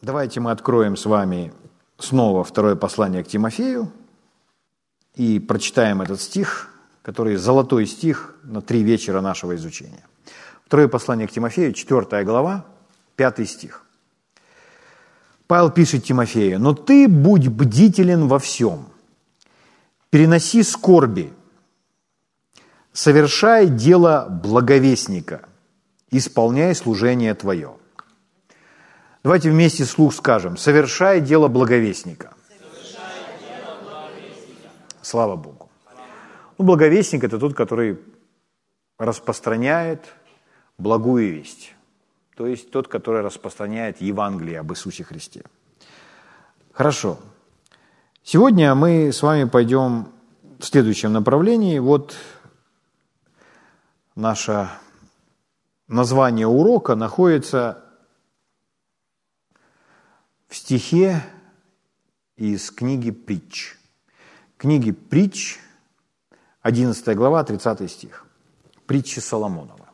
Давайте мы откроем с вами снова второе послание к Тимофею и прочитаем этот стих, который золотой стих на три вечера нашего изучения. Второе послание к Тимофею, 4 глава, 5 стих. Павел пишет Тимофею, «Но ты будь бдителен во всем, переноси скорби, совершай дело благовестника, исполняй служение твое». Давайте вместе слух скажем, совершай дело благовестника. Слава Богу. Ну, благовестник – это тот, который распространяет благую весть то есть тот, который распространяет Евангелие об Иисусе Христе. Хорошо. Сегодня мы с вами пойдем в следующем направлении. Вот наше название урока находится в стихе из книги «Притч». Книги «Притч», 11 глава, 30 стих. Притчи Соломонова.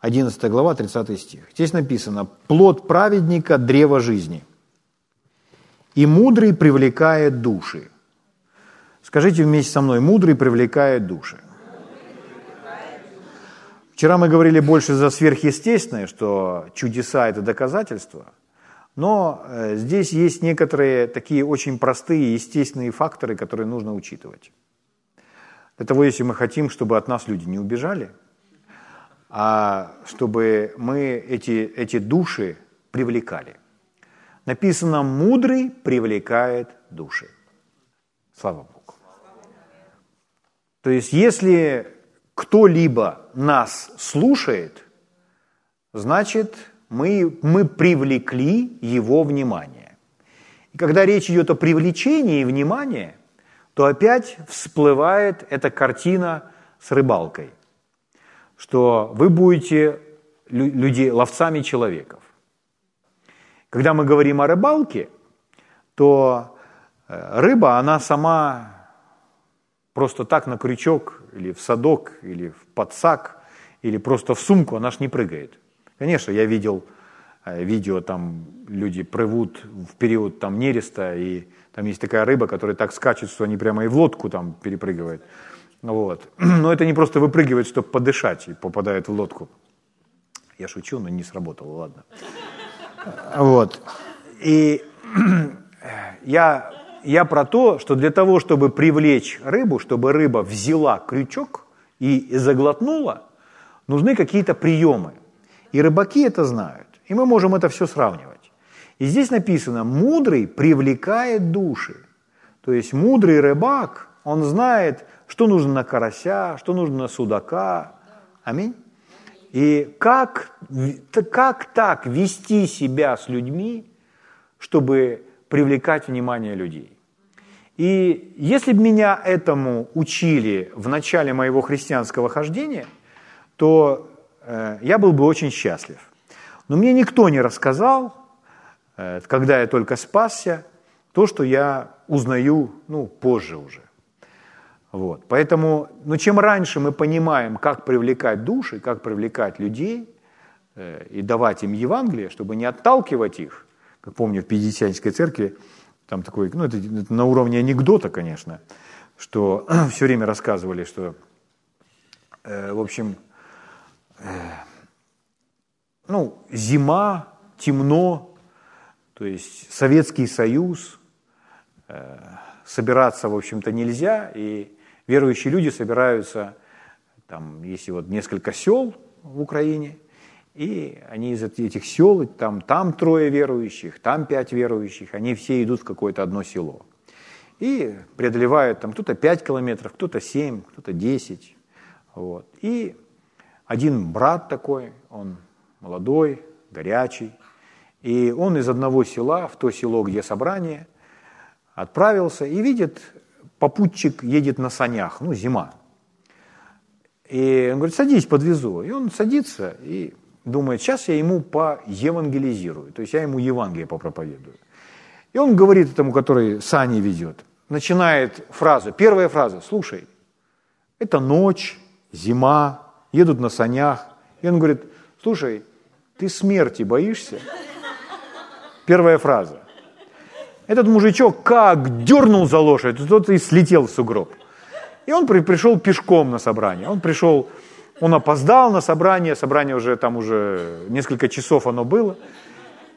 11 глава, 30 стих. Здесь написано, плод праведника – древо жизни, и мудрый привлекает души. Скажите вместе со мной, мудрый привлекает души. Вчера мы говорили больше за сверхъестественное, что чудеса – это доказательства, но э, здесь есть некоторые такие очень простые естественные факторы, которые нужно учитывать. Для того, если мы хотим, чтобы от нас люди не убежали – а чтобы мы эти, эти души привлекали. Написано, мудрый привлекает души. Слава Богу. То есть, если кто-либо нас слушает, значит, мы, мы привлекли его внимание. И когда речь идет о привлечении внимания, то опять всплывает эта картина с рыбалкой – что вы будете людей, ловцами человеков. Когда мы говорим о рыбалке, то э, рыба, она сама просто так на крючок или в садок, или в подсак, или просто в сумку, она ж не прыгает. Конечно, я видел э, видео, там люди прыгут в период там нереста, и там есть такая рыба, которая так скачет, что они прямо и в лодку там перепрыгивают. Вот. Но это не просто выпрыгивает, чтобы подышать, и попадает в лодку. Я шучу, но не сработало, ладно. Вот. И я, я про то, что для того, чтобы привлечь рыбу, чтобы рыба взяла крючок и заглотнула, нужны какие-то приемы. И рыбаки это знают. И мы можем это все сравнивать. И здесь написано, мудрый привлекает души. То есть мудрый рыбак, он знает, что нужно на карася, что нужно на судака. Аминь. И как, как так вести себя с людьми, чтобы привлекать внимание людей? И если бы меня этому учили в начале моего христианского хождения, то я был бы очень счастлив. Но мне никто не рассказал, э, когда я только спасся, то, что я узнаю ну, позже уже. Вот. Поэтому, ну, чем раньше мы понимаем, как привлекать души, как привлекать людей э, и давать им Евангелие, чтобы не отталкивать их, как помню в Пятидесятнической церкви, там такой, ну, это, это на уровне анекдота, конечно, что все время рассказывали, что, э, в общем, э, ну, зима, темно, то есть Советский Союз, э, собираться, в общем-то, нельзя, и Верующие люди собираются, там, если вот несколько сел в Украине, и они из этих сел, там, там трое верующих, там пять верующих, они все идут в какое-то одно село. И преодолевают там кто-то 5 километров, кто-то 7, кто-то 10. Вот. И один брат такой, он молодой, горячий, и он из одного села в то село, где собрание, отправился и видит попутчик едет на санях, ну, зима. И он говорит, садись, подвезу. И он садится и думает, сейчас я ему поевангелизирую, то есть я ему Евангелие попроповедую. И он говорит этому, который сани ведет, начинает фразу, первая фраза, слушай, это ночь, зима, едут на санях. И он говорит, слушай, ты смерти боишься? Первая фраза. Этот мужичок как дернул за лошадь, тот и слетел в сугроб. И он при, пришел пешком на собрание. Он пришел, он опоздал на собрание, собрание уже там уже несколько часов оно было.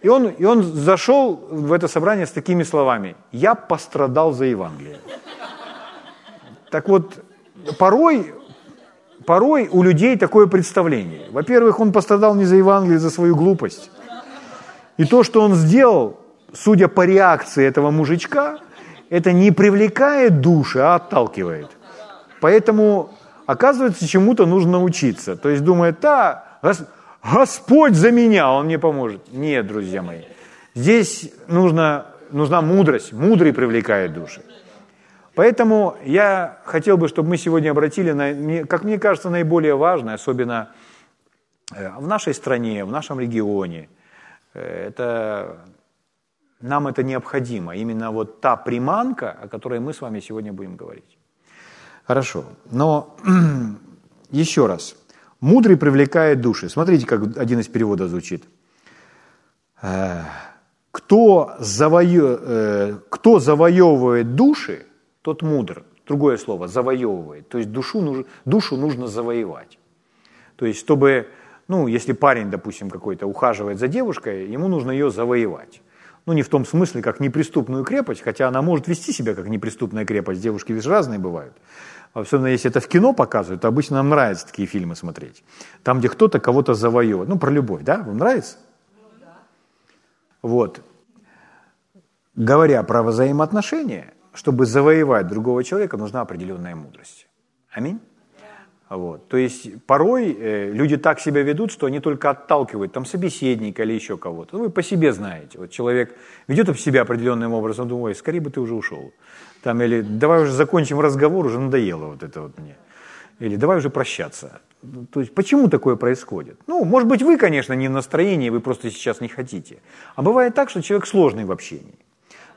И он, и он зашел в это собрание с такими словами. «Я пострадал за Евангелие». Так вот, порой, порой у людей такое представление. Во-первых, он пострадал не за Евангелие, а за свою глупость. И то, что он сделал, судя по реакции этого мужичка, это не привлекает души, а отталкивает. Поэтому, оказывается, чему-то нужно научиться. То есть думает, да, Господь за меня, Он мне поможет. Нет, друзья мои. Здесь нужно, нужна мудрость. Мудрый привлекает души. Поэтому я хотел бы, чтобы мы сегодня обратили, на, как мне кажется, наиболее важное, особенно э, в нашей стране, в нашем регионе, э, это нам это необходимо. Именно вот та приманка, о которой мы с вами сегодня будем говорить. Хорошо. Но еще раз. Мудрый привлекает души. Смотрите, как один из переводов звучит. Э, кто, завоё... Э, кто завоевывает души, тот мудр. Другое слово, завоевывает. То есть душу, душу нужно завоевать. То есть, чтобы, ну, если парень, допустим, какой-то ухаживает за девушкой, ему нужно ее завоевать. Ну, не в том смысле, как неприступную крепость, хотя она может вести себя как неприступная крепость. Девушки ведь разные бывают. Особенно если это в кино показывают, то обычно нам нравятся такие фильмы смотреть. Там, где кто-то кого-то завоевывает. Ну, про любовь, да? Вам нравится? Вот. Говоря про взаимоотношения, чтобы завоевать другого человека, нужна определенная мудрость. Аминь? Вот. То есть порой э, люди так себя ведут, что они только отталкивают там собеседника или еще кого-то. Ну, вы по себе знаете. Вот человек ведет себя определенным образом, думает, скорее бы ты уже ушел. Там, или давай уже закончим разговор, уже надоело вот это вот мне. Или давай уже прощаться. То есть почему такое происходит? Ну, может быть, вы, конечно, не в настроении, вы просто сейчас не хотите. А бывает так, что человек сложный в общении.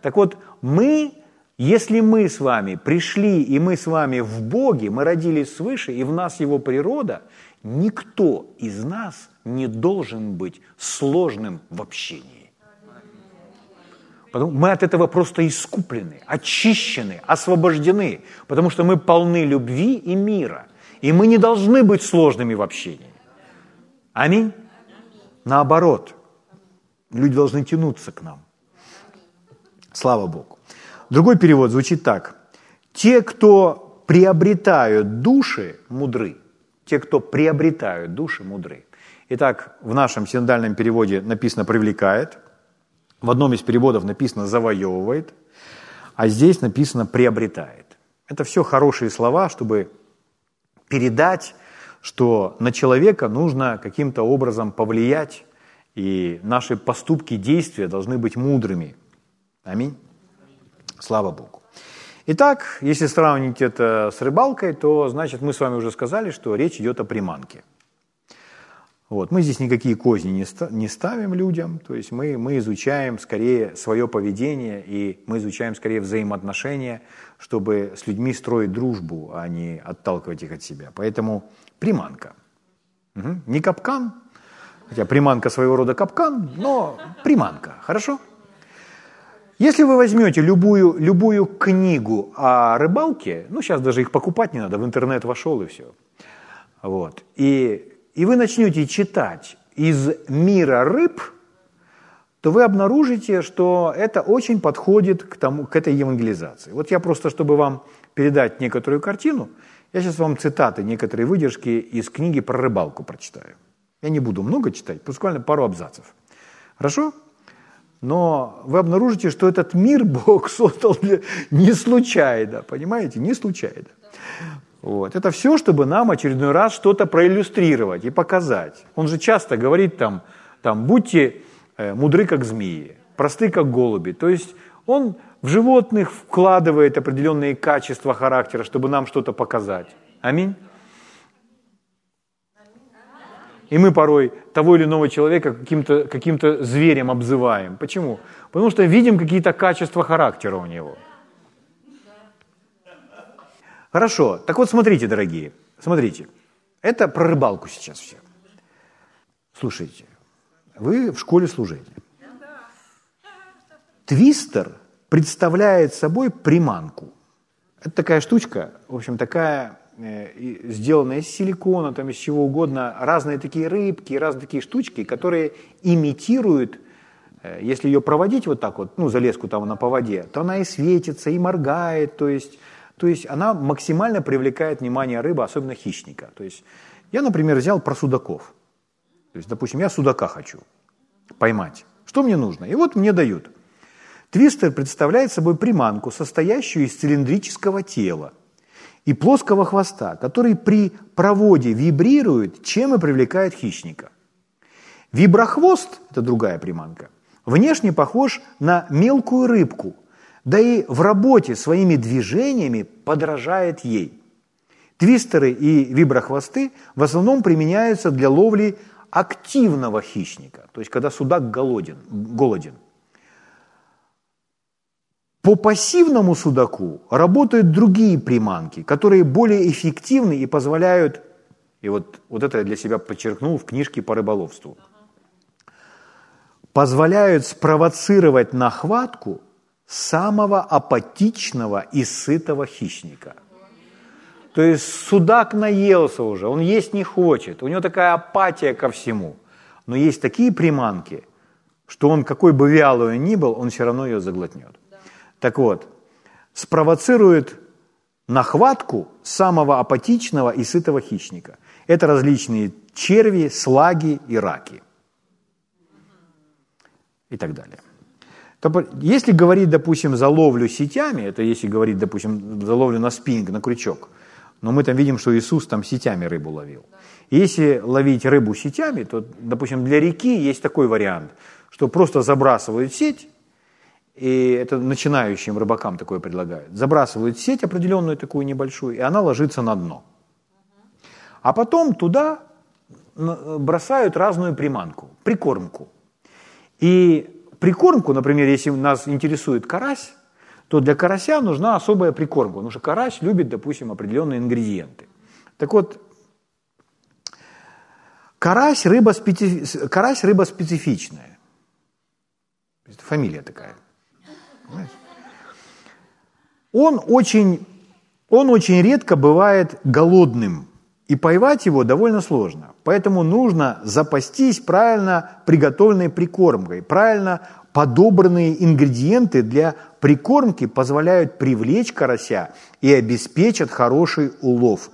Так вот, мы, если мы с вами пришли, и мы с вами в Боге, мы родились свыше, и в нас Его природа, никто из нас не должен быть сложным в общении. Мы от этого просто искуплены, очищены, освобождены, потому что мы полны любви и мира. И мы не должны быть сложными в общении. Аминь? Наоборот, люди должны тянуться к нам. Слава Богу. Другой перевод звучит так. Те, кто приобретают души, мудры. Те, кто приобретают души, мудры. Итак, в нашем синодальном переводе написано «привлекает», в одном из переводов написано «завоевывает», а здесь написано «приобретает». Это все хорошие слова, чтобы передать, что на человека нужно каким-то образом повлиять, и наши поступки, действия должны быть мудрыми. Аминь. Слава Богу. Итак, если сравнить это с рыбалкой, то значит мы с вами уже сказали, что речь идет о приманке. Вот. Мы здесь никакие козни не, ста- не ставим людям, то есть мы, мы изучаем скорее свое поведение и мы изучаем скорее взаимоотношения, чтобы с людьми строить дружбу, а не отталкивать их от себя. Поэтому приманка. Угу. Не капкан, хотя приманка своего рода капкан, но приманка. Хорошо? Если вы возьмете любую, любую книгу о рыбалке, ну сейчас даже их покупать не надо, в интернет вошел и все. Вот. И и вы начнете читать из мира рыб, то вы обнаружите, что это очень подходит к, тому, к этой евангелизации. Вот я просто, чтобы вам передать некоторую картину, я сейчас вам цитаты, некоторые выдержки из книги про рыбалку прочитаю. Я не буду много читать, буквально пару абзацев. Хорошо? Но вы обнаружите, что этот мир Бог создал не случайно, понимаете, не случайно. Вот. Это все, чтобы нам очередной раз что-то проиллюстрировать и показать. Он же часто говорит там, там будьте э, мудры, как змеи, просты, как голуби. То есть он в животных вкладывает определенные качества характера, чтобы нам что-то показать. Аминь. И мы порой того или иного человека каким-то каким зверем обзываем. Почему? Потому что видим какие-то качества характера у него – Хорошо. Так вот, смотрите, дорогие, смотрите. Это про рыбалку сейчас все. Слушайте, вы в школе служения. Твистер представляет собой приманку. Это такая штучка, в общем, такая сделанная из силикона, там, из чего угодно, разные такие рыбки, разные такие штучки, которые имитируют, э, если ее проводить вот так вот, ну, залезку там на по воде, то она и светится, и моргает, то есть, то есть она максимально привлекает внимание рыбы, особенно хищника. То есть я, например, взял про судаков. То есть, допустим, я судака хочу поймать. Что мне нужно? И вот мне дают. Твистер представляет собой приманку, состоящую из цилиндрического тела и плоского хвоста, который при проводе вибрирует, чем и привлекает хищника. Виброхвост, это другая приманка, внешне похож на мелкую рыбку, да и в работе своими движениями подражает ей. Твистеры и виброхвосты в основном применяются для ловли активного хищника, то есть когда судак голоден. голоден. По пассивному судаку работают другие приманки, которые более эффективны и позволяют, и вот, вот это я для себя подчеркнул в книжке по рыболовству, позволяют спровоцировать нахватку самого апатичного и сытого хищника – то есть судак наелся уже, он есть не хочет, у него такая апатия ко всему. Но есть такие приманки, что он, какой бы он ни был, он все равно ее заглотнет. Так вот, спровоцирует нахватку самого апатичного и сытого хищника. Это различные черви, слаги и раки. И так далее. Если говорить, допустим, за ловлю сетями, это если говорить, допустим, за ловлю на спиннинг, на крючок – но мы там видим, что Иисус там сетями рыбу ловил. Если ловить рыбу сетями, то, допустим, для реки есть такой вариант, что просто забрасывают сеть, и это начинающим рыбакам такое предлагают. Забрасывают сеть определенную такую небольшую, и она ложится на дно. А потом туда бросают разную приманку, прикормку. И прикормку, например, если нас интересует карась, то для карася нужна особая прикормка, потому что карась любит, допустим, определенные ингредиенты. Так вот, карась рыба, специфи... карась рыба специфичная. Фамилия такая. Он очень, он очень редко бывает голодным, и поймать его довольно сложно. Поэтому нужно запастись правильно приготовленной прикормкой, правильно подобранные ингредиенты для прикормки позволяют привлечь карася и обеспечат хороший улов.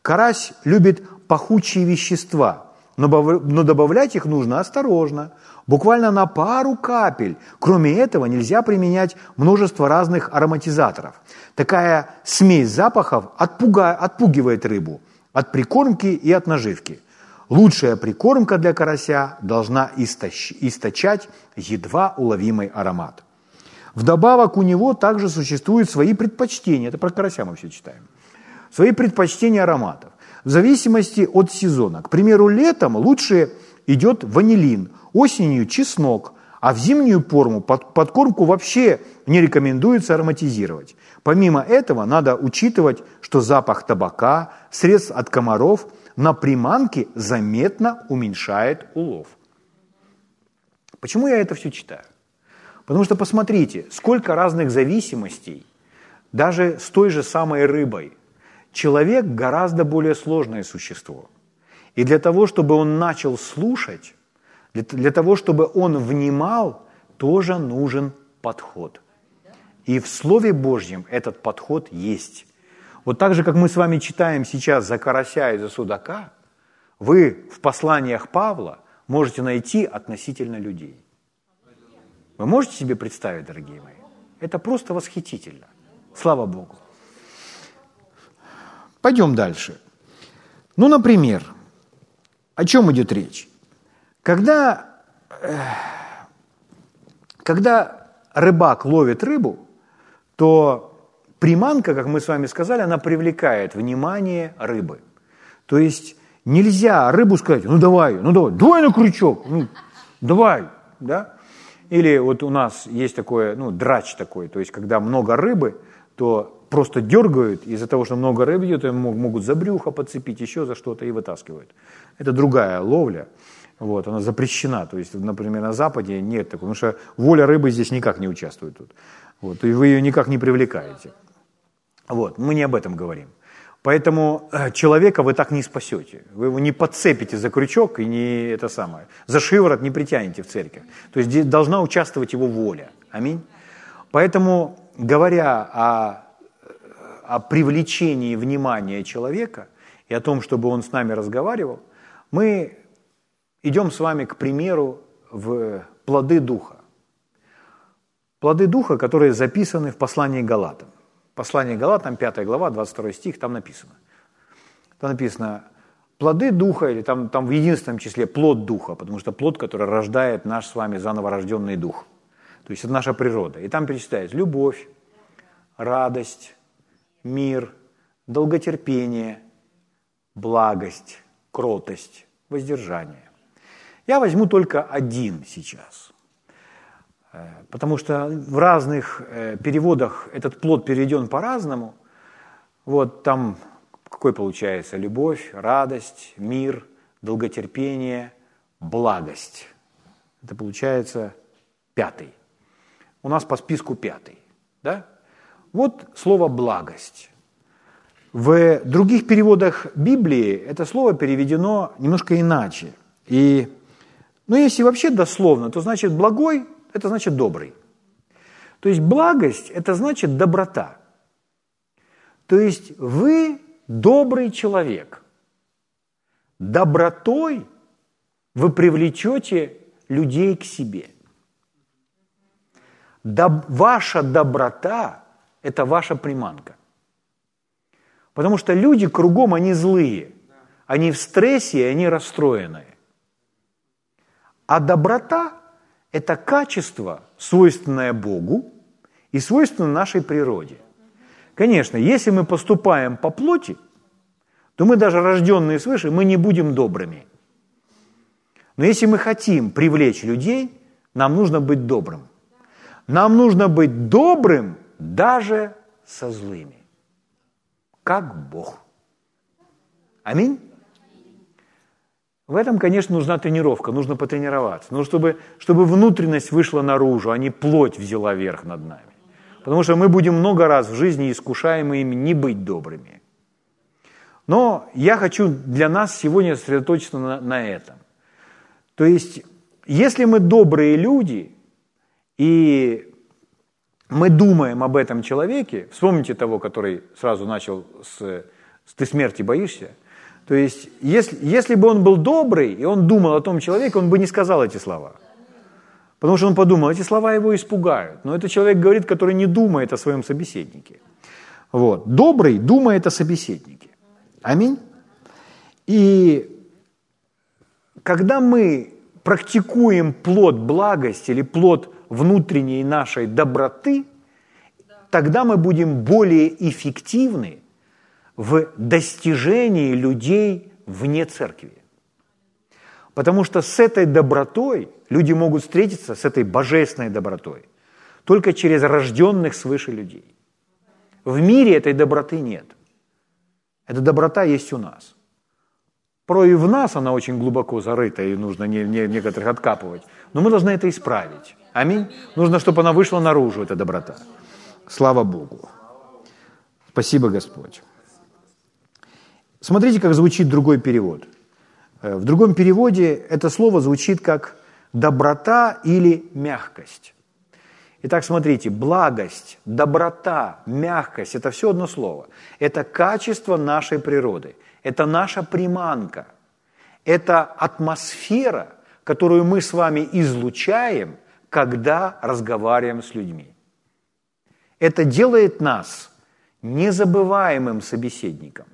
Карась любит пахучие вещества, но добавлять их нужно осторожно, буквально на пару капель. Кроме этого, нельзя применять множество разных ароматизаторов. Такая смесь запахов отпуга, отпугивает рыбу от прикормки и от наживки – Лучшая прикормка для карася должна истощ... источать едва уловимый аромат. Вдобавок у него также существуют свои предпочтения. Это про карася мы все читаем. Свои предпочтения ароматов. В зависимости от сезона. К примеру, летом лучше идет ванилин, осенью чеснок, а в зимнюю порму под, подкормку вообще не рекомендуется ароматизировать. Помимо этого надо учитывать, что запах табака, средств от комаров – на приманке заметно уменьшает улов. Почему я это все читаю? Потому что посмотрите, сколько разных зависимостей, даже с той же самой рыбой. Человек гораздо более сложное существо. И для того, чтобы он начал слушать, для, того, чтобы он внимал, тоже нужен подход. И в Слове Божьем этот подход есть. Вот так же, как мы с вами читаем сейчас за карася и за судака, вы в посланиях Павла можете найти относительно людей. Вы можете себе представить, дорогие мои? Это просто восхитительно. Слава Богу. Пойдем дальше. Ну, например, о чем идет речь? Когда, э, когда рыбак ловит рыбу, то приманка, как мы с вами сказали, она привлекает внимание рыбы. То есть нельзя рыбу сказать, ну давай, ну давай, давай на крючок, ну давай, да? Или вот у нас есть такое, ну, драч такой, то есть когда много рыбы, то просто дергают, из-за того, что много рыбы идет, могут за брюхо подцепить, еще за что-то и вытаскивают. Это другая ловля. Вот, она запрещена. То есть, например, на Западе нет такого, потому что воля рыбы здесь никак не участвует тут. Вот, и вы ее никак не привлекаете. Вот, мы не об этом говорим. Поэтому э, человека вы так не спасете. Вы его не подцепите за крючок и не это самое, за шиворот не притянете в церковь. То есть должна участвовать его воля. Аминь. Поэтому, говоря о, о привлечении внимания человека и о том, чтобы он с нами разговаривал, мы идем с вами к примеру в плоды Духа. Плоды Духа, которые записаны в послании Галатам. Послание Галатам, 5 глава, 22 стих, там написано. Там написано, плоды Духа, или там, там в единственном числе плод Духа, потому что плод, который рождает наш с вами заново рожденный Дух. То есть это наша природа. И там перечисляется любовь, радость, мир, долготерпение, благость, кротость, воздержание. Я возьму только один сейчас. Э, потому что в разных э, переводах этот плод переведен по-разному. Вот там какой получается? Любовь, радость, мир, долготерпение, благость. Это получается пятый. У нас по списку пятый. Да? Вот слово «благость». В других переводах Библии это слово переведено немножко иначе. И, ну, если вообще дословно, то значит «благой» это значит добрый. То есть благость – это значит доброта. То есть вы добрый человек. Добротой вы привлечете людей к себе. Доб- ваша доброта – это ваша приманка. Потому что люди кругом, они злые. Они в стрессе, они расстроенные. А доброта это качество, свойственное Богу и свойственное нашей природе. Конечно, если мы поступаем по плоти, то мы даже рожденные свыше, мы не будем добрыми. Но если мы хотим привлечь людей, нам нужно быть добрым. Нам нужно быть добрым даже со злыми. Как Бог. Аминь. В этом, конечно, нужна тренировка, нужно потренироваться. Нужно, чтобы, чтобы внутренность вышла наружу, а не плоть взяла верх над нами. Потому что мы будем много раз в жизни искушаемы ими не быть добрыми. Но я хочу для нас сегодня сосредоточиться на, на этом. То есть, если мы добрые люди, и мы думаем об этом человеке, вспомните того, который сразу начал с, с «ты смерти боишься», то есть, если, если бы он был добрый, и он думал о том человеке, он бы не сказал эти слова. Потому что он подумал, эти слова его испугают. Но это человек говорит, который не думает о своем собеседнике. Вот. Добрый думает о собеседнике. Аминь. И когда мы практикуем плод благости или плод внутренней нашей доброты, тогда мы будем более эффективны в достижении людей вне церкви. Потому что с этой добротой люди могут встретиться, с этой божественной добротой, только через рожденных свыше людей. В мире этой доброты нет. Эта доброта есть у нас. Порой и в нас она очень глубоко зарыта, и нужно не, некоторых откапывать. Но мы должны это исправить. Аминь. Нужно, чтобы она вышла наружу, эта доброта. Слава Богу. Спасибо, Господь. Смотрите, как звучит другой перевод. Э, в другом переводе это слово звучит как доброта или мягкость. Итак, смотрите, благость, доброта, мягкость – это все одно слово. Это качество нашей природы, это наша приманка, это атмосфера, которую мы с вами излучаем, когда разговариваем с людьми. Это делает нас незабываемым собеседником.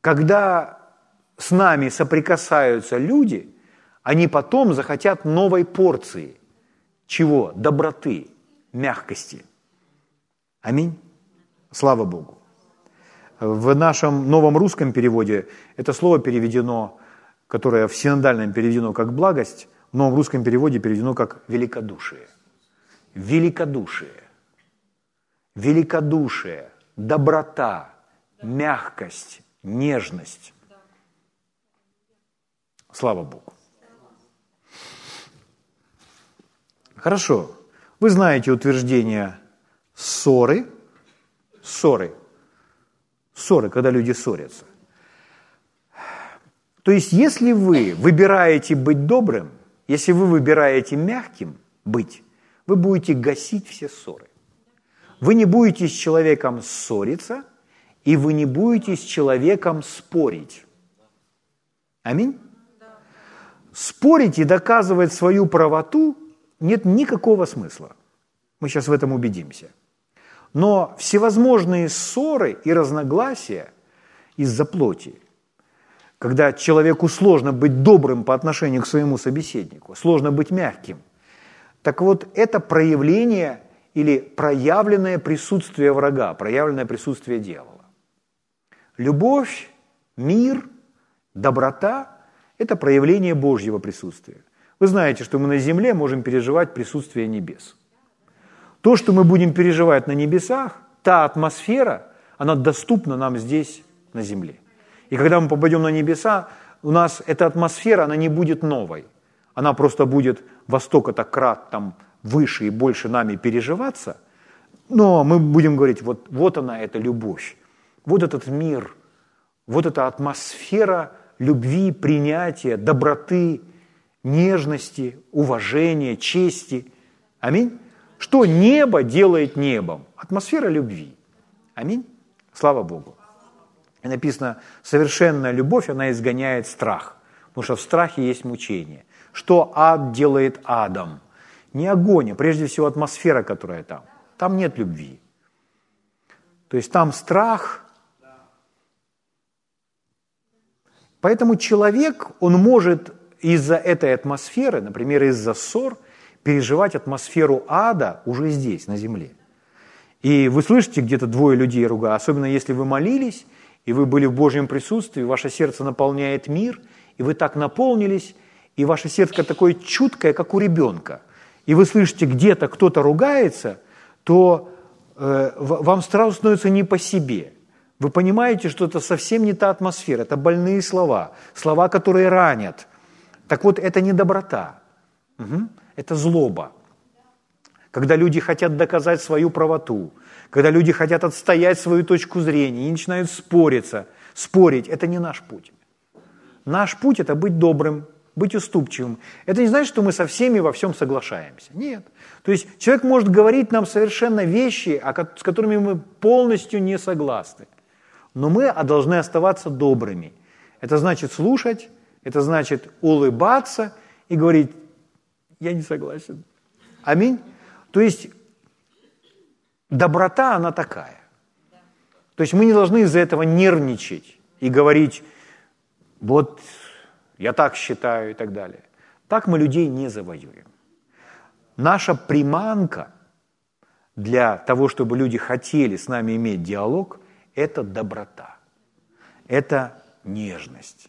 Когда с нами соприкасаются люди, они потом захотят новой порции. Чего? Доброты, мягкости. Аминь. Слава Богу. В нашем новом русском переводе это слово переведено, которое в синодальном переведено как благость, в новом русском переводе переведено как великодушие. Великодушие. Великодушие, доброта, мягкость, нежность. Слава Богу. Хорошо. Вы знаете утверждение ссоры. Ссоры. Ссоры, когда люди ссорятся. То есть, если вы выбираете быть добрым, если вы выбираете мягким быть, вы будете гасить все ссоры. Вы не будете с человеком ссориться, и вы не будете с человеком спорить. Аминь? Спорить и доказывать свою правоту нет никакого смысла. Мы сейчас в этом убедимся. Но всевозможные ссоры и разногласия из-за плоти, когда человеку сложно быть добрым по отношению к своему собеседнику, сложно быть мягким, так вот это проявление или проявленное присутствие врага, проявленное присутствие дьявола. Любовь, мир, доброта – это проявление Божьего присутствия. Вы знаете, что мы на земле можем переживать присутствие небес. То, что мы будем переживать на небесах, та атмосфера, она доступна нам здесь, на земле. И когда мы попадем на небеса, у нас эта атмосфера, она не будет новой. Она просто будет во столько-то крат там выше и больше нами переживаться. Но мы будем говорить, вот, вот она, эта любовь. Вот этот мир, вот эта атмосфера любви, принятия, доброты, нежности, уважения, чести. Аминь. Что небо делает небом? Атмосфера любви. Аминь. Слава Богу. И написано, совершенная любовь, она изгоняет страх. Потому что в страхе есть мучение. Что ад делает адом? Не огонь, а прежде всего атмосфера, которая там. Там нет любви. То есть там страх. Поэтому человек, он может из-за этой атмосферы, например, из-за ссор, переживать атмосферу ада уже здесь, на земле. И вы слышите где-то двое людей ругая, особенно если вы молились, и вы были в Божьем присутствии, ваше сердце наполняет мир, и вы так наполнились, и ваше сердце такое чуткое, как у ребенка. И вы слышите, где-то кто-то ругается, то э, вам сразу становится не по себе. Вы понимаете, что это совсем не та атмосфера, это больные слова, слова, которые ранят – так вот, это не доброта, угу. это злоба. Когда люди хотят доказать свою правоту, когда люди хотят отстоять свою точку зрения и начинают спориться, спорить, это не наш путь. Наш путь – это быть добрым, быть уступчивым. Это не значит, что мы со всеми во всем соглашаемся. Нет. То есть человек может говорить нам совершенно вещи, с которыми мы полностью не согласны. Но мы должны оставаться добрыми. Это значит слушать, это значит улыбаться и говорить, я не согласен. Аминь. То есть доброта, она такая. То есть мы не должны из-за этого нервничать и говорить, вот я так считаю и так далее. Так мы людей не завоюем. Наша приманка для того, чтобы люди хотели с нами иметь диалог, это доброта, это нежность.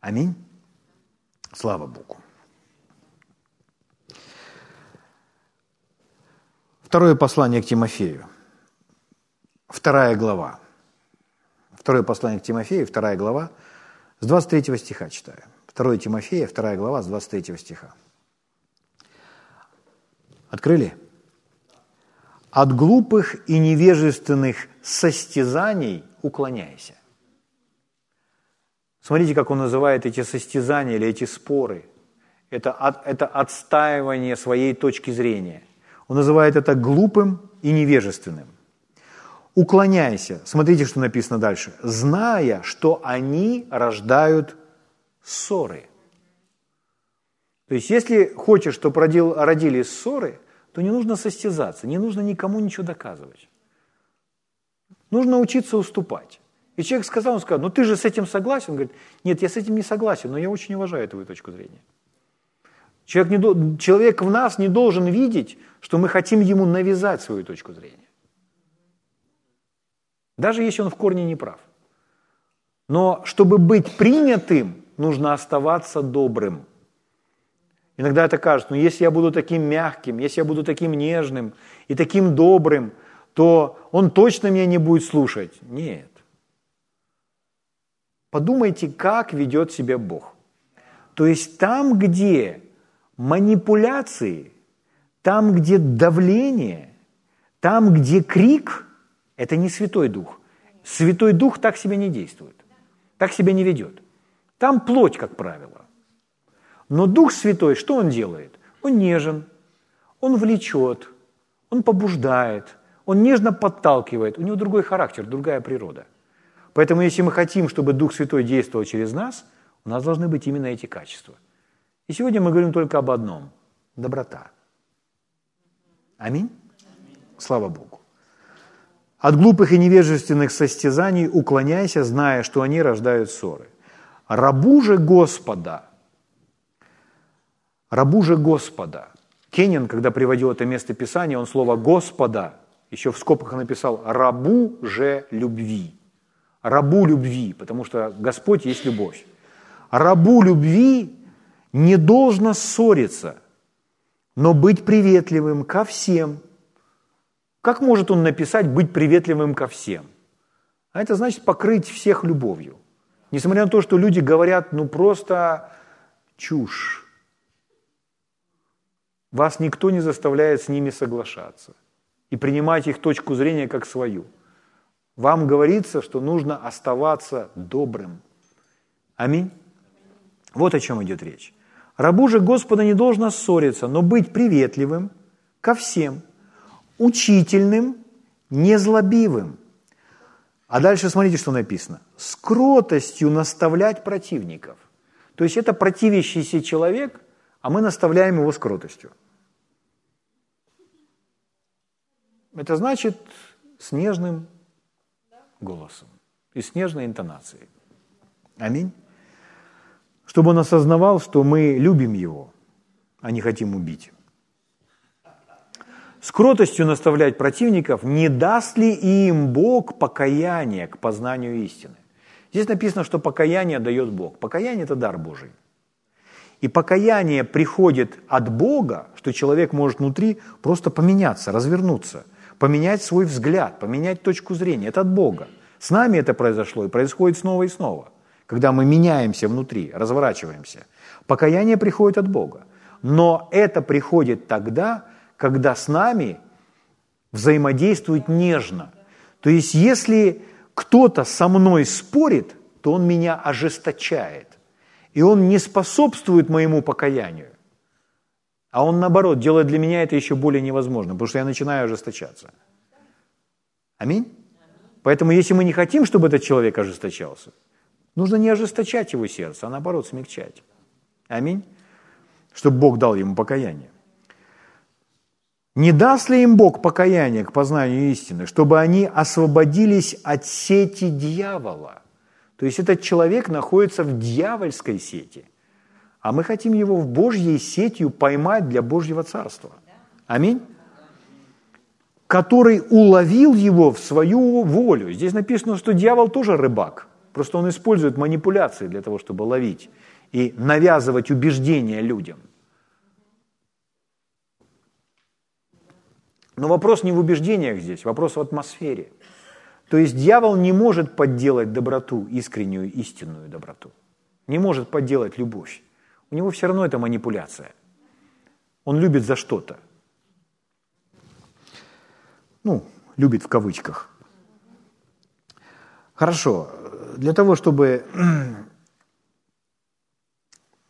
Аминь. Слава Богу. Второе послание к Тимофею. Вторая глава. Второе послание к Тимофею, вторая глава, с 23 стиха читаю. Второе Тимофея, вторая глава, с 23 стиха. Открыли? От глупых и невежественных состязаний уклоняйся. Смотрите, как он называет эти состязания или эти споры. Это, это отстаивание своей точки зрения. Он называет это глупым и невежественным. Уклоняйся. Смотрите, что написано дальше. Зная, что они рождают ссоры. То есть, если хочешь, чтобы родил, родились ссоры, то не нужно состязаться, не нужно никому ничего доказывать. Нужно учиться уступать. И человек сказал, он сказал, ну ты же с этим согласен? Он говорит, нет, я с этим не согласен, но я очень уважаю твою точку зрения. Человек, не, человек в нас не должен видеть, что мы хотим ему навязать свою точку зрения. Даже если он в корне не прав. Но чтобы быть принятым, нужно оставаться добрым. Иногда это кажется, ну если я буду таким мягким, если я буду таким нежным и таким добрым, то он точно меня не будет слушать. Нет. Подумайте, как ведет себя Бог. То есть там, где манипуляции, там, где давление, там, где крик, это не Святой Дух. Святой Дух так себя не действует, так себя не ведет. Там плоть, как правило. Но Дух Святой, что Он делает? Он нежен, Он влечет, Он побуждает, Он нежно подталкивает. У него другой характер, другая природа. Поэтому если мы хотим, чтобы Дух Святой действовал через нас, у нас должны быть именно эти качества. И сегодня мы говорим только об одном – доброта. Аминь? Слава Богу. От глупых и невежественных состязаний уклоняйся, зная, что они рождают ссоры. Рабу же Господа, рабу же Господа. Кенин, когда приводил это место Писания, он слово «Господа» еще в скобках написал «рабу же любви». Рабу любви, потому что Господь есть любовь. Рабу любви не должно ссориться, но быть приветливым ко всем. Как может он написать «быть приветливым ко всем»? А это значит покрыть всех любовью. Несмотря на то, что люди говорят, ну просто чушь. Вас никто не заставляет с ними соглашаться и принимать их точку зрения как свою. Вам говорится, что нужно оставаться добрым. Аминь. Вот о чем идет речь. Рабу же Господа не должно ссориться, но быть приветливым ко всем, учительным, незлобивым. А дальше смотрите, что написано. С кротостью наставлять противников. То есть это противящийся человек, а мы наставляем его с кротостью. Это значит с нежным голосом и с нежной интонацией. Аминь. Чтобы он осознавал, что мы любим его, а не хотим убить. С кротостью наставлять противников, не даст ли им Бог покаяние к познанию истины. Здесь написано, что покаяние дает Бог. Покаяние – это дар Божий. И покаяние приходит от Бога, что человек может внутри просто поменяться, развернуться, поменять свой взгляд, поменять точку зрения. Это от Бога. С нами это произошло и происходит снова и снова, когда мы меняемся внутри, разворачиваемся. Покаяние приходит от Бога. Но это приходит тогда, когда с нами взаимодействует нежно. То есть если кто-то со мной спорит, то он меня ожесточает. И он не способствует моему покаянию. А он, наоборот, делает для меня это еще более невозможным, потому что я начинаю ожесточаться. Аминь? Поэтому если мы не хотим, чтобы этот человек ожесточался, нужно не ожесточать его сердце, а наоборот смягчать. Аминь. Чтобы Бог дал ему покаяние. Не даст ли им Бог покаяние к познанию истины, чтобы они освободились от сети дьявола? То есть этот человек находится в дьявольской сети, а мы хотим его в Божьей сетью поймать для Божьего Царства. Аминь который уловил его в свою волю. Здесь написано, что дьявол тоже рыбак, просто он использует манипуляции для того, чтобы ловить и навязывать убеждения людям. Но вопрос не в убеждениях здесь, вопрос в атмосфере. То есть дьявол не может подделать доброту, искреннюю, истинную доброту. Не может подделать любовь. У него все равно это манипуляция. Он любит за что-то ну, любит в кавычках. Хорошо, для того, чтобы...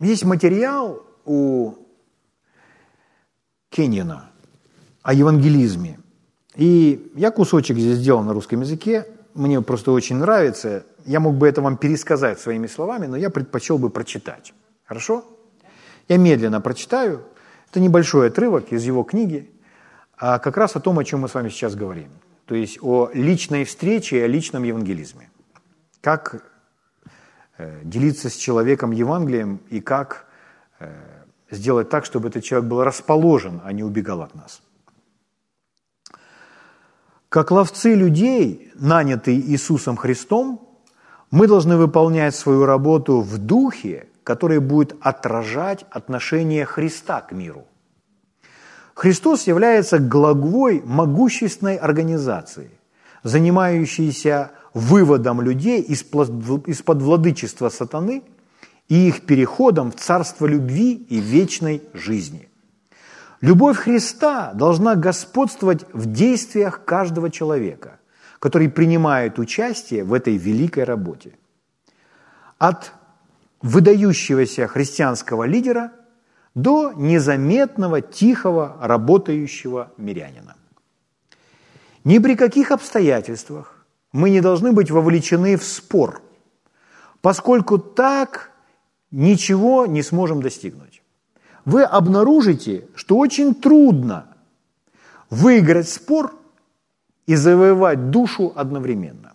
Есть материал у Кеннина о евангелизме. И я кусочек здесь сделал на русском языке. Мне просто очень нравится. Я мог бы это вам пересказать своими словами, но я предпочел бы прочитать. Хорошо? Я медленно прочитаю. Это небольшой отрывок из его книги а как раз о том, о чем мы с вами сейчас говорим. То есть о личной встрече и о личном евангелизме. Как э, делиться с человеком Евангелием и как э, сделать так, чтобы этот человек был расположен, а не убегал от нас. Как ловцы людей, нанятые Иисусом Христом, мы должны выполнять свою работу в духе, который будет отражать отношение Христа к миру – Христос является главой могущественной организации, занимающейся выводом людей из-под владычества сатаны и их переходом в царство любви и вечной жизни. Любовь Христа должна господствовать в действиях каждого человека, который принимает участие в этой великой работе. От выдающегося христианского лидера до незаметного, тихого, работающего мирянина. Ни при каких обстоятельствах мы не должны быть вовлечены в спор, поскольку так ничего не сможем достигнуть. Вы обнаружите, что очень трудно выиграть спор и завоевать душу одновременно.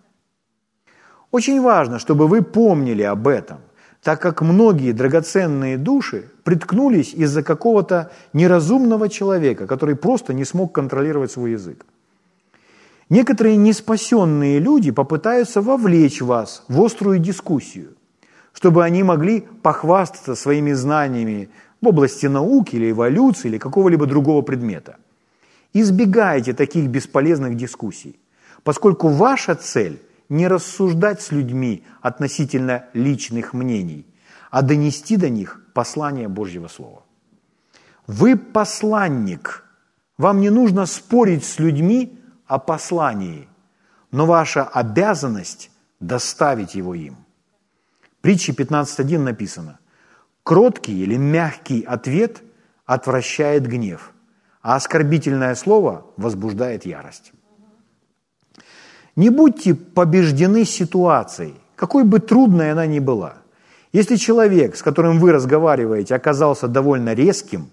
Очень важно, чтобы вы помнили об этом, так как многие драгоценные души приткнулись из-за какого-то неразумного человека, который просто не смог контролировать свой язык. Некоторые неспасенные люди попытаются вовлечь вас в острую дискуссию, чтобы они могли похвастаться своими знаниями в области науки или эволюции или какого-либо другого предмета. Избегайте таких бесполезных дискуссий, поскольку ваша цель не рассуждать с людьми относительно личных мнений, а донести до них послание Божьего Слова. Вы посланник. Вам не нужно спорить с людьми о послании, но ваша обязанность доставить его им. Притче 15.1 написано, кроткий или мягкий ответ отвращает гнев, а оскорбительное слово возбуждает ярость. Не будьте побеждены ситуацией, какой бы трудной она ни была. Если человек, с которым вы разговариваете, оказался довольно резким,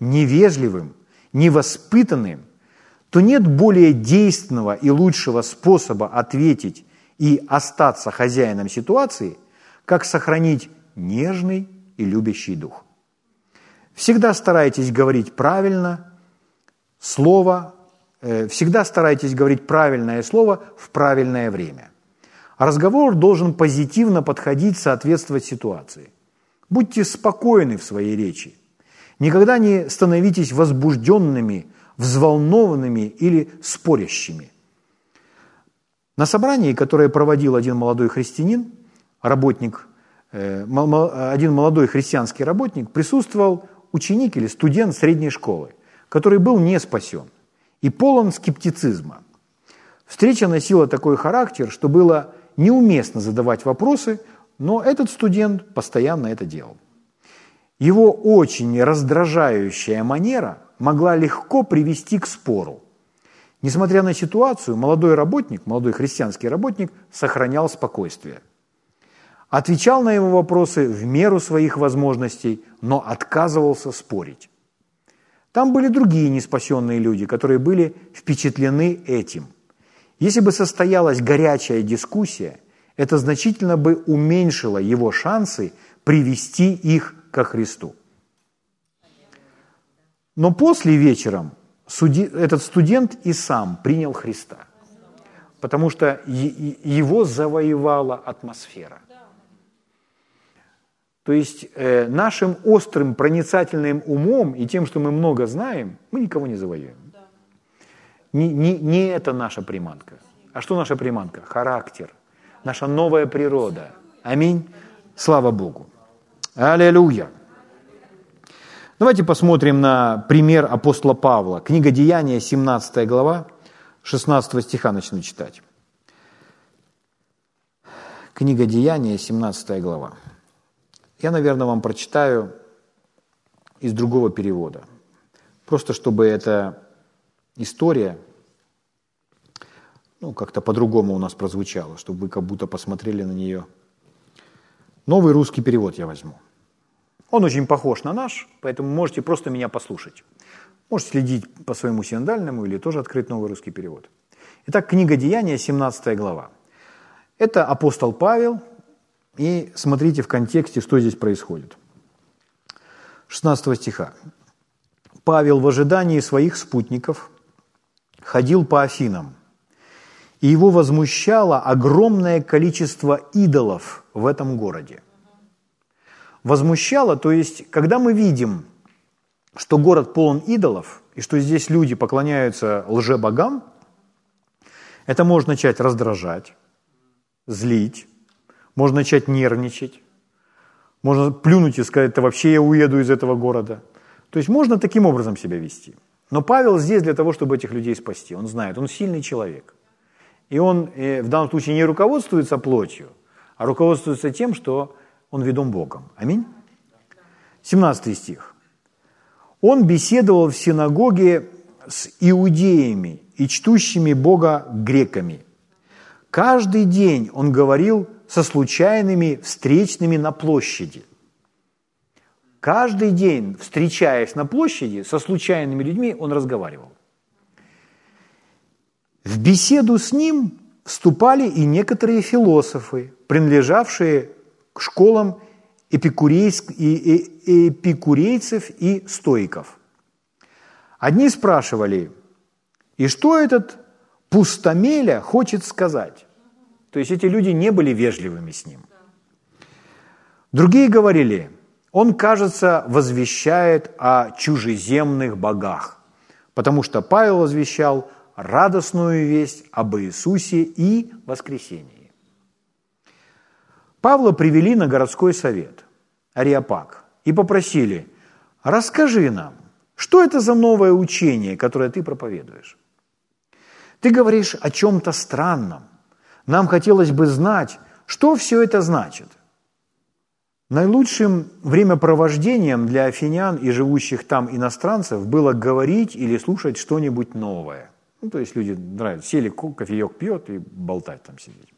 невежливым, невоспитанным, то нет более действенного и лучшего способа ответить и остаться хозяином ситуации, как сохранить нежный и любящий дух. Всегда старайтесь говорить правильно, слово, всегда старайтесь говорить правильное слово в правильное время. разговор должен позитивно подходить, соответствовать ситуации. Будьте спокойны в своей речи. Никогда не становитесь возбужденными – взволнованными или спорящими. На собрании, которое проводил один молодой христианин, работник, э, один молодой христианский работник, присутствовал ученик или студент средней школы, который был не спасен и полон скептицизма. Встреча носила такой характер, что было неуместно задавать вопросы, но этот студент постоянно это делал. Его очень раздражающая манера могла легко привести к спору. Несмотря на ситуацию, молодой работник, молодой христианский работник сохранял спокойствие. Отвечал на его вопросы в меру своих возможностей, но отказывался спорить. Там были другие неспасенные люди, которые были впечатлены этим. Если бы состоялась горячая дискуссия, это значительно бы уменьшило его шансы привести их ко Христу. Но после вечером этот студент и сам принял Христа, потому что его завоевала атмосфера. То есть э, нашим острым проницательным умом и тем, что мы много знаем, мы никого не завоюем. Не, не, не это наша приманка. А что наша приманка? Характер, наша новая природа. Аминь. Слава Богу. Аллилуйя. Давайте посмотрим на пример апостола Павла. Книга Деяния, 17 глава, 16 стиха начну читать. Книга Деяния, 17 глава. Я, наверное, вам прочитаю из другого перевода. Просто чтобы эта история ну, как-то по-другому у нас прозвучала, чтобы вы как будто посмотрели на нее. Новый русский перевод я возьму – он очень похож на наш, поэтому можете просто меня послушать. Можете следить по своему синодальному или тоже открыть новый русский перевод. Итак, книга Деяния, 17 глава. Это апостол Павел, и смотрите в контексте, что здесь происходит. 16 стиха. Павел в ожидании своих спутников ходил по Афинам, и его возмущало огромное количество идолов в этом городе возмущало, то есть, когда мы видим, что город полон идолов, и что здесь люди поклоняются лжебогам, это может начать раздражать, злить, можно начать нервничать, Можно плюнуть и сказать, это вообще я уеду из этого города. То есть можно таким образом себя вести. Но Павел здесь для того, чтобы этих людей спасти. Он знает, он сильный человек. И он э, в данном случае не руководствуется плотью, а руководствуется тем, что он ведом Богом. Аминь. 17 стих. Он беседовал в синагоге с иудеями и чтущими Бога греками. Каждый день он говорил со случайными встречными на площади. Каждый день, встречаясь на площади со случайными людьми, он разговаривал. В беседу с ним вступали и некоторые философы, принадлежавшие к школам эпикурейцев и стоиков. Одни спрашивали, и что этот пустомеля хочет сказать? То есть эти люди не были вежливыми с ним. Другие говорили, он, кажется, возвещает о чужеземных богах, потому что Павел возвещал радостную весть об Иисусе и воскресении. Павла привели на городской совет, Ариапак, и попросили, расскажи нам, что это за новое учение, которое ты проповедуешь? Ты говоришь о чем-то странном. Нам хотелось бы знать, что все это значит. Наилучшим времяпровождением для афинян и живущих там иностранцев было говорить или слушать что-нибудь новое. Ну, то есть люди нравятся, сели, кофеек пьет и болтать там сидеть.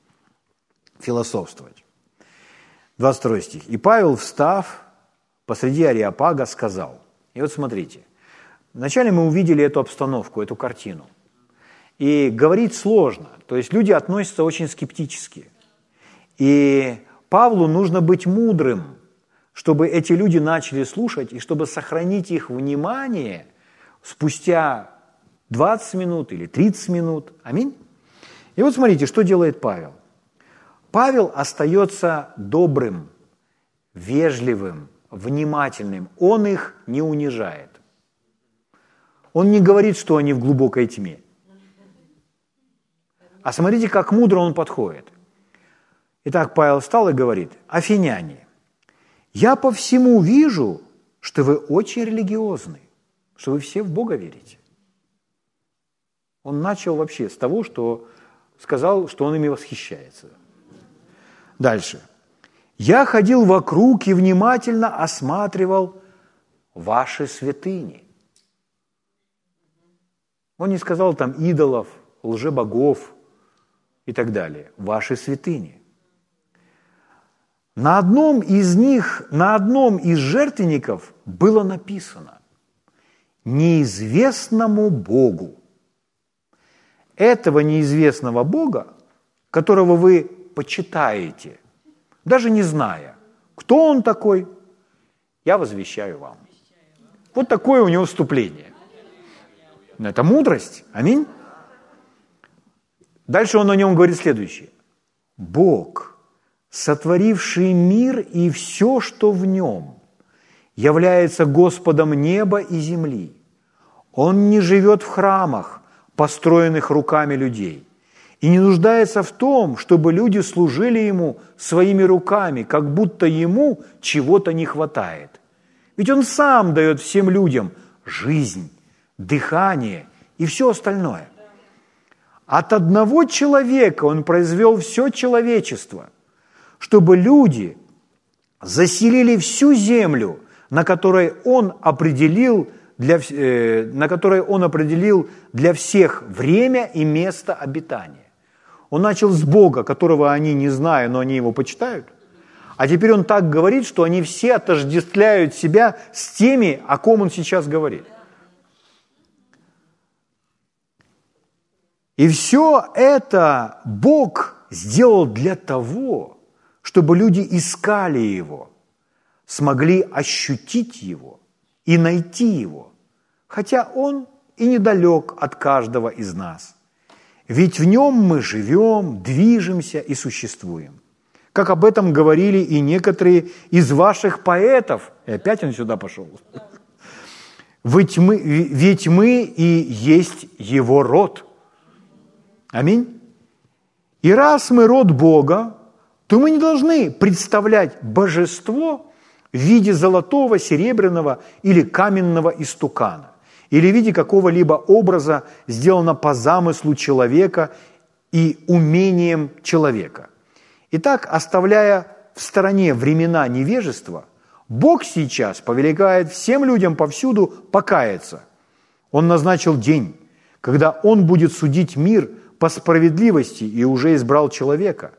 Философствовать. 22 стих. «И Павел, встав посреди Ариапага, сказал». И вот смотрите. Вначале мы увидели эту обстановку, эту картину – и говорить сложно. То есть люди относятся очень скептически. И Павлу нужно быть мудрым, чтобы эти люди начали слушать, и чтобы сохранить их внимание спустя 20 минут или 30 минут. Аминь. И вот смотрите, что делает Павел. Павел остается добрым, вежливым, внимательным. Он их не унижает. Он не говорит, что они в глубокой тьме. А смотрите, как мудро он подходит. Итак, Павел встал и говорит, «Афиняне, я по всему вижу, что вы очень религиозны, что вы все в Бога верите». Он начал вообще с того, что сказал, что он ими восхищается. Дальше. «Я ходил вокруг и внимательно осматривал ваши святыни». Он не сказал там идолов, лжебогов, и так далее, ваши святыни. На одном из них, на одном из жертвенников было написано «Неизвестному Богу». Этого неизвестного Бога, которого вы почитаете, даже не зная, кто он такой, я возвещаю вам. Вот такое у него вступление. Это мудрость. Аминь. Дальше он о нем говорит следующее. Бог, сотворивший мир и все, что в нем, является Господом неба и земли. Он не живет в храмах, построенных руками людей, и не нуждается в том, чтобы люди служили Ему своими руками, как будто Ему чего-то не хватает. Ведь Он сам дает всем людям жизнь, дыхание и все остальное. От одного человека он произвел все человечество, чтобы люди заселили всю землю, на которой он определил для, э, на которой он определил для всех время и место обитания. Он начал с Бога, которого они не знают, но они его почитают. А теперь он так говорит, что они все отождествляют себя с теми, о ком он сейчас говорит – И все это Бог сделал для того, чтобы люди искали Его, смогли ощутить Его и найти Его, хотя Он и недалек от каждого из нас. Ведь в Нем мы живем, движемся и существуем. Как об этом говорили и некоторые из ваших поэтов. И опять он сюда пошел. Ведь мы, ведь мы и есть Его род – Аминь. И раз мы род Бога, то мы не должны представлять божество в виде золотого, серебряного или каменного истукана, или в виде какого-либо образа, сделано по замыслу человека и умением человека. Итак, оставляя в стороне времена невежества, Бог сейчас повелевает всем людям повсюду покаяться. Он назначил день, когда Он будет судить мир по справедливости и уже избрал человека,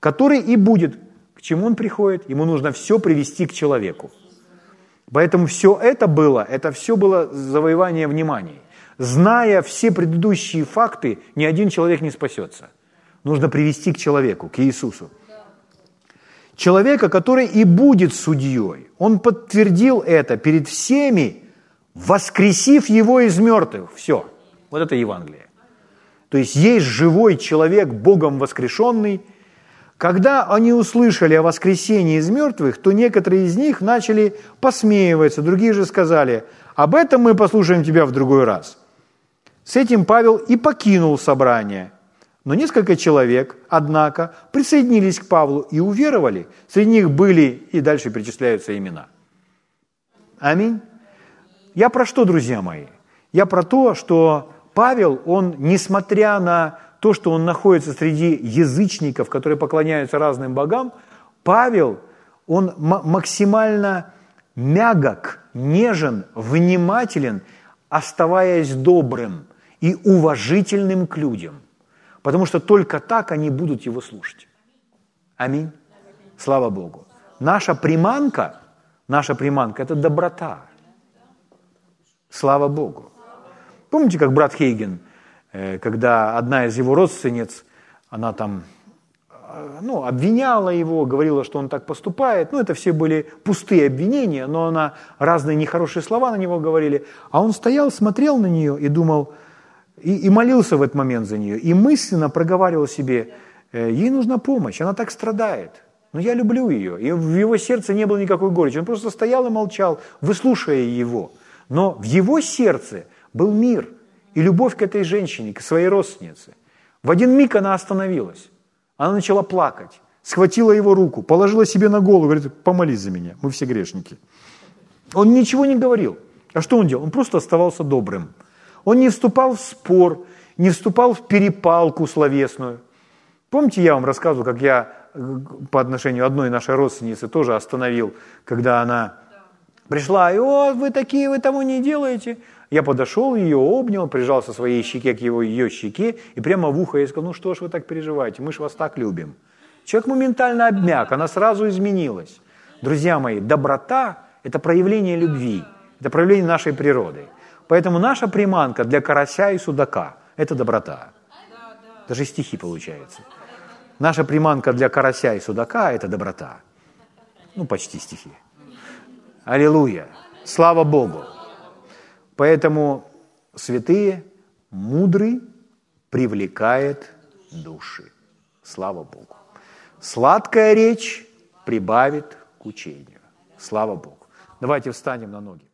который и будет, к чему Он приходит, ему нужно все привести к человеку. Поэтому все это было, это все было завоевание внимания. Зная все предыдущие факты, ни один человек не спасется. Нужно привести к человеку, к Иисусу человека, который и будет судьей. Он подтвердил это перед всеми, воскресив его из мертвых. Все. Вот это Евангелие. То есть есть живой человек, Богом воскрешенный. Когда они услышали о воскресении из мертвых, то некоторые из них начали посмеиваться, другие же сказали, об этом мы послушаем тебя в другой раз. С этим Павел и покинул собрание – но несколько человек, однако, присоединились к Павлу и уверовали. Среди них были, и дальше перечисляются имена. Аминь. Я про что, друзья мои? Я про то, что Павел, он, несмотря на то, что он находится среди язычников, которые поклоняются разным богам, Павел, он максимально мягок, нежен, внимателен, оставаясь добрым и уважительным к людям. Потому что только так они будут его слушать. Аминь. Слава Богу. Наша приманка, наша приманка – это доброта. Слава Богу. Помните, как брат Хейген, э, когда одна из его родственниц, она там э, ну, обвиняла его, говорила, что он так поступает. Ну, это все были пустые обвинения, но она разные нехорошие слова на него говорили. А он стоял, смотрел на нее и думал – и, и молился в этот момент за нее, и мысленно проговаривал себе, «Э, ей нужна помощь, она так страдает, но я люблю ее. И в его сердце не было никакой горечи, он просто стоял и молчал, выслушивая его. Но в его сердце был мир и любовь к этой женщине, к своей родственнице. В один миг она остановилась, она начала плакать, схватила его руку, положила себе на голову, говорит, помолись за меня, мы все грешники. Он ничего не говорил. А что он делал? Он просто оставался добрым – он не вступал в спор, не вступал в перепалку словесную. Помните, я вам рассказывал, как я э, по отношению одной нашей родственницы тоже остановил, когда она пришла, и «О, вы такие, вы тому не делаете». Я подошел, ее обнял, прижался своей щеке к его, ее щеке, и прямо в ухо я сказал, ну что ж вы так переживаете, мы же вас так любим. Человек моментально обмяк, она сразу изменилась. Друзья мои, доброта – это проявление любви, это проявление нашей природы. Поэтому наша приманка для карася и судака – это доброта. Даже стихи получается. Наша приманка для карася и судака – это доброта. Ну, почти стихи. Аллилуйя. Слава Богу. Поэтому святые, мудрый привлекает души. Слава Богу. Сладкая речь прибавит к учению. Слава Богу. Давайте встанем на ноги.